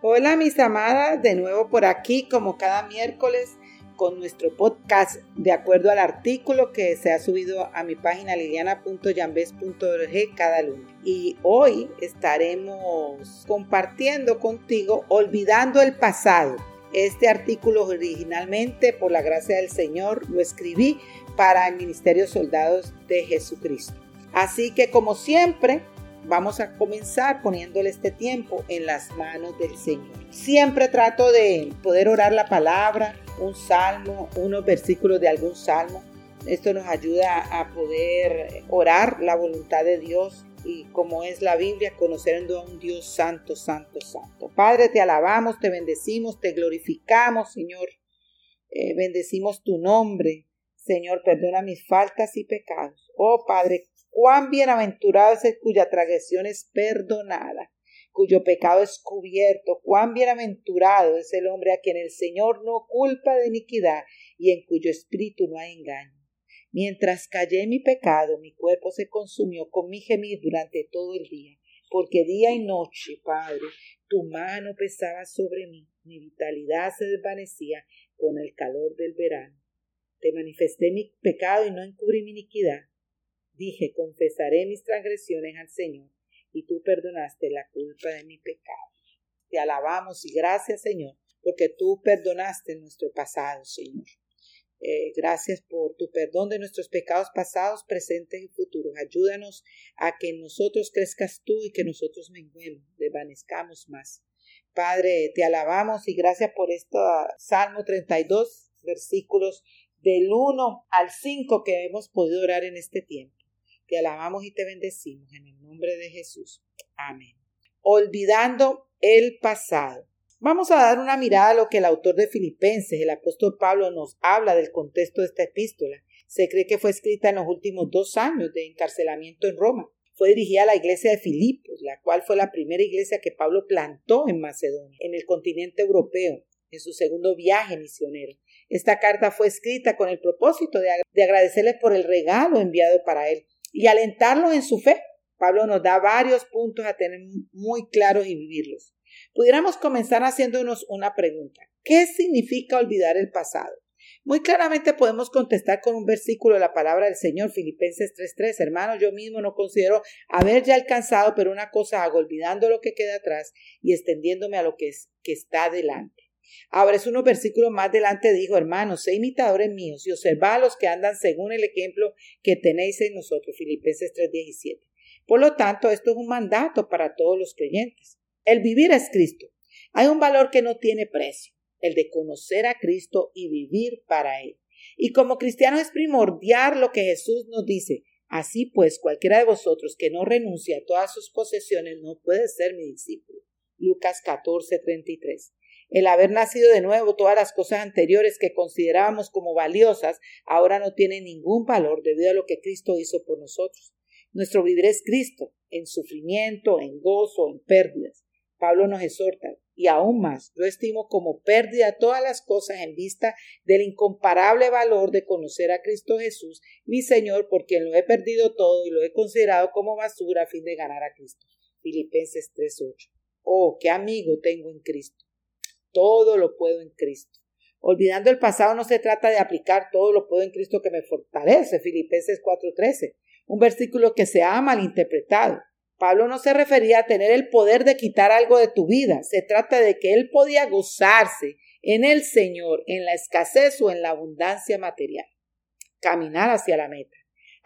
Hola mis amadas, de nuevo por aquí como cada miércoles con nuestro podcast de acuerdo al artículo que se ha subido a mi página liliana.yambes.org cada lunes. Y hoy estaremos compartiendo contigo Olvidando el pasado. Este artículo originalmente, por la gracia del Señor, lo escribí para el Ministerio Soldados de Jesucristo. Así que como siempre, vamos a comenzar poniéndole este tiempo en las manos del Señor. Siempre trato de poder orar la palabra, un salmo, unos versículos de algún salmo. Esto nos ayuda a poder orar la voluntad de Dios y como es la Biblia, conociendo a un Dios santo, santo, santo. Padre, te alabamos, te bendecimos, te glorificamos, Señor. Eh, bendecimos tu nombre. Señor, perdona mis faltas y pecados. Oh Padre, Cuán bienaventurado es el cuya transgresión es perdonada, cuyo pecado es cubierto. Cuán bienaventurado es el hombre a quien el Señor no culpa de iniquidad y en cuyo espíritu no hay engaño. Mientras callé mi pecado, mi cuerpo se consumió con mi gemir durante todo el día, porque día y noche, Padre, tu mano pesaba sobre mí, mi vitalidad se desvanecía con el calor del verano. Te manifesté mi pecado y no encubrí mi iniquidad. Dije, confesaré mis transgresiones al Señor, y tú perdonaste la culpa de mi pecado. Te alabamos y gracias, Señor, porque tú perdonaste nuestro pasado, Señor. Eh, gracias por tu perdón de nuestros pecados pasados, presentes y futuros. Ayúdanos a que nosotros crezcas tú y que nosotros menguemos, desvanezcamos más. Padre, te alabamos y gracias por esto. Salmo 32, versículos del 1 al 5 que hemos podido orar en este tiempo. Te alabamos y te bendecimos en el nombre de Jesús. Amén. Olvidando el pasado. Vamos a dar una mirada a lo que el autor de Filipenses, el apóstol Pablo, nos habla del contexto de esta epístola. Se cree que fue escrita en los últimos dos años de encarcelamiento en Roma. Fue dirigida a la iglesia de Filipos, la cual fue la primera iglesia que Pablo plantó en Macedonia, en el continente europeo, en su segundo viaje misionero. Esta carta fue escrita con el propósito de, de agradecerles por el regalo enviado para él y alentarlos en su fe. Pablo nos da varios puntos a tener muy claros y vivirlos. Pudiéramos comenzar haciéndonos una pregunta. ¿Qué significa olvidar el pasado? Muy claramente podemos contestar con un versículo de la palabra del Señor, Filipenses 3:3. Hermano, yo mismo no considero haber ya alcanzado, pero una cosa hago, olvidando lo que queda atrás y extendiéndome a lo que, es, que está delante. Ahora es unos versículos más adelante dijo, hermanos, sé imitadores míos y observad a los que andan según el ejemplo que tenéis en nosotros. Filipenses 3:17. Por lo tanto, esto es un mandato para todos los creyentes. El vivir es Cristo. Hay un valor que no tiene precio, el de conocer a Cristo y vivir para Él. Y como cristianos es primordial lo que Jesús nos dice. Así pues, cualquiera de vosotros que no renuncie a todas sus posesiones no puede ser mi discípulo. Lucas 14:33. El haber nacido de nuevo, todas las cosas anteriores que considerábamos como valiosas, ahora no tienen ningún valor debido a lo que Cristo hizo por nosotros. Nuestro vivir es Cristo, en sufrimiento, en gozo, en pérdidas. Pablo nos exhorta, y aún más, yo estimo como pérdida todas las cosas en vista del incomparable valor de conocer a Cristo Jesús, mi Señor, por quien lo he perdido todo y lo he considerado como basura a fin de ganar a Cristo. Filipenses 3:8. Oh, qué amigo tengo en Cristo todo lo puedo en Cristo. Olvidando el pasado no se trata de aplicar todo lo puedo en Cristo que me fortalece, Filipenses 4:13, un versículo que se ha malinterpretado. Pablo no se refería a tener el poder de quitar algo de tu vida, se trata de que él podía gozarse en el Señor, en la escasez o en la abundancia material, caminar hacia la meta.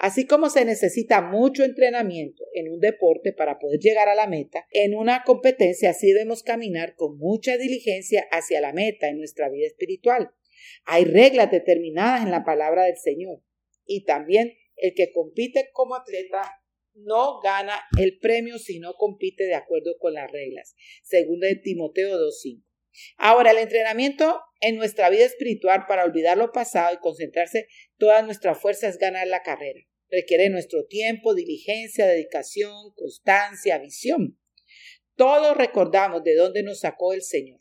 Así como se necesita mucho entrenamiento en un deporte para poder llegar a la meta, en una competencia así debemos caminar con mucha diligencia hacia la meta en nuestra vida espiritual. Hay reglas determinadas en la palabra del Señor. Y también el que compite como atleta no gana el premio si no compite de acuerdo con las reglas. Segundo de Timoteo 2.5. Ahora, el entrenamiento en nuestra vida espiritual para olvidar lo pasado y concentrarse todas nuestras fuerzas es ganar la carrera requiere nuestro tiempo, diligencia, dedicación, constancia, visión. Todos recordamos de dónde nos sacó el Señor,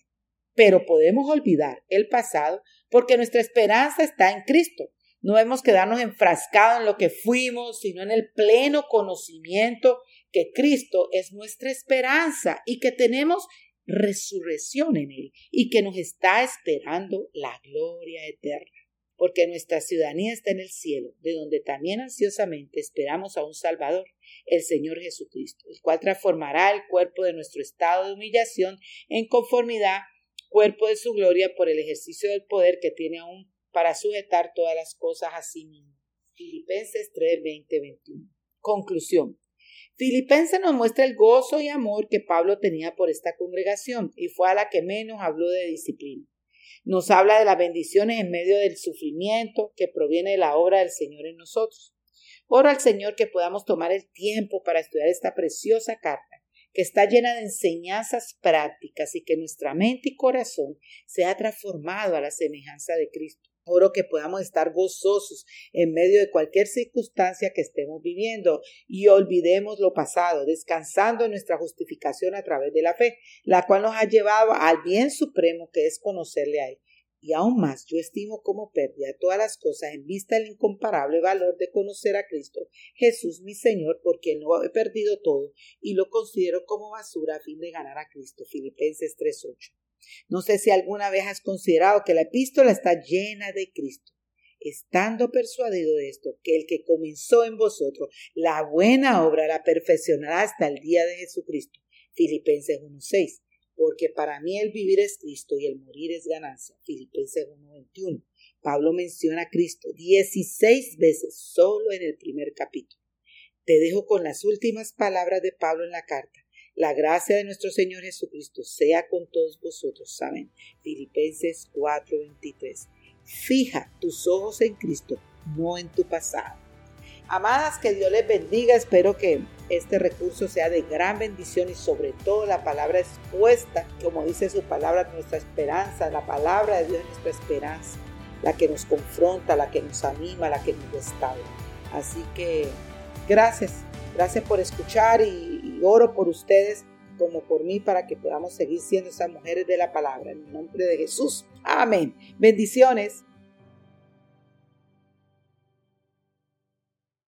pero podemos olvidar el pasado porque nuestra esperanza está en Cristo. No debemos quedarnos enfrascados en lo que fuimos, sino en el pleno conocimiento que Cristo es nuestra esperanza y que tenemos resurrección en Él y que nos está esperando la gloria eterna. Porque nuestra ciudadanía está en el cielo, de donde también ansiosamente esperamos a un Salvador, el Señor Jesucristo, el cual transformará el cuerpo de nuestro estado de humillación en conformidad, cuerpo de su gloria, por el ejercicio del poder que tiene aún para sujetar todas las cosas a sí mismo. Filipenses 3, 20, 21. Conclusión. Filipenses nos muestra el gozo y amor que Pablo tenía por esta congregación y fue a la que menos habló de disciplina. Nos habla de las bendiciones en medio del sufrimiento que proviene de la obra del Señor en nosotros. Oro al Señor que podamos tomar el tiempo para estudiar esta preciosa carta, que está llena de enseñanzas prácticas y que nuestra mente y corazón sea transformado a la semejanza de Cristo. Oro que podamos estar gozosos en medio de cualquier circunstancia que estemos viviendo y olvidemos lo pasado, descansando en nuestra justificación a través de la fe, la cual nos ha llevado al bien supremo que es conocerle a Él. Y aún más, yo estimo como pérdida todas las cosas en vista del incomparable valor de conocer a Cristo, Jesús mi Señor, porque no he perdido todo y lo considero como basura a fin de ganar a Cristo. Filipenses 3.8. No sé si alguna vez has considerado que la epístola está llena de Cristo, estando persuadido de esto, que el que comenzó en vosotros la buena obra la perfeccionará hasta el día de Jesucristo. Filipenses 1.6. Porque para mí el vivir es Cristo y el morir es ganancia. Filipenses 1.21. Pablo menciona a Cristo 16 veces solo en el primer capítulo. Te dejo con las últimas palabras de Pablo en la carta. La gracia de nuestro Señor Jesucristo sea con todos vosotros. Amén. Filipenses 4:23. Fija tus ojos en Cristo, no en tu pasado. Amadas, que Dios les bendiga. Espero que este recurso sea de gran bendición y sobre todo la palabra expuesta, como dice su palabra, nuestra esperanza. La palabra de Dios es nuestra esperanza, la que nos confronta, la que nos anima, la que nos restaura. Así que gracias, gracias por escuchar y oro por ustedes como por mí para que podamos seguir siendo esas mujeres de la palabra. En el nombre de Jesús. Amén. Bendiciones.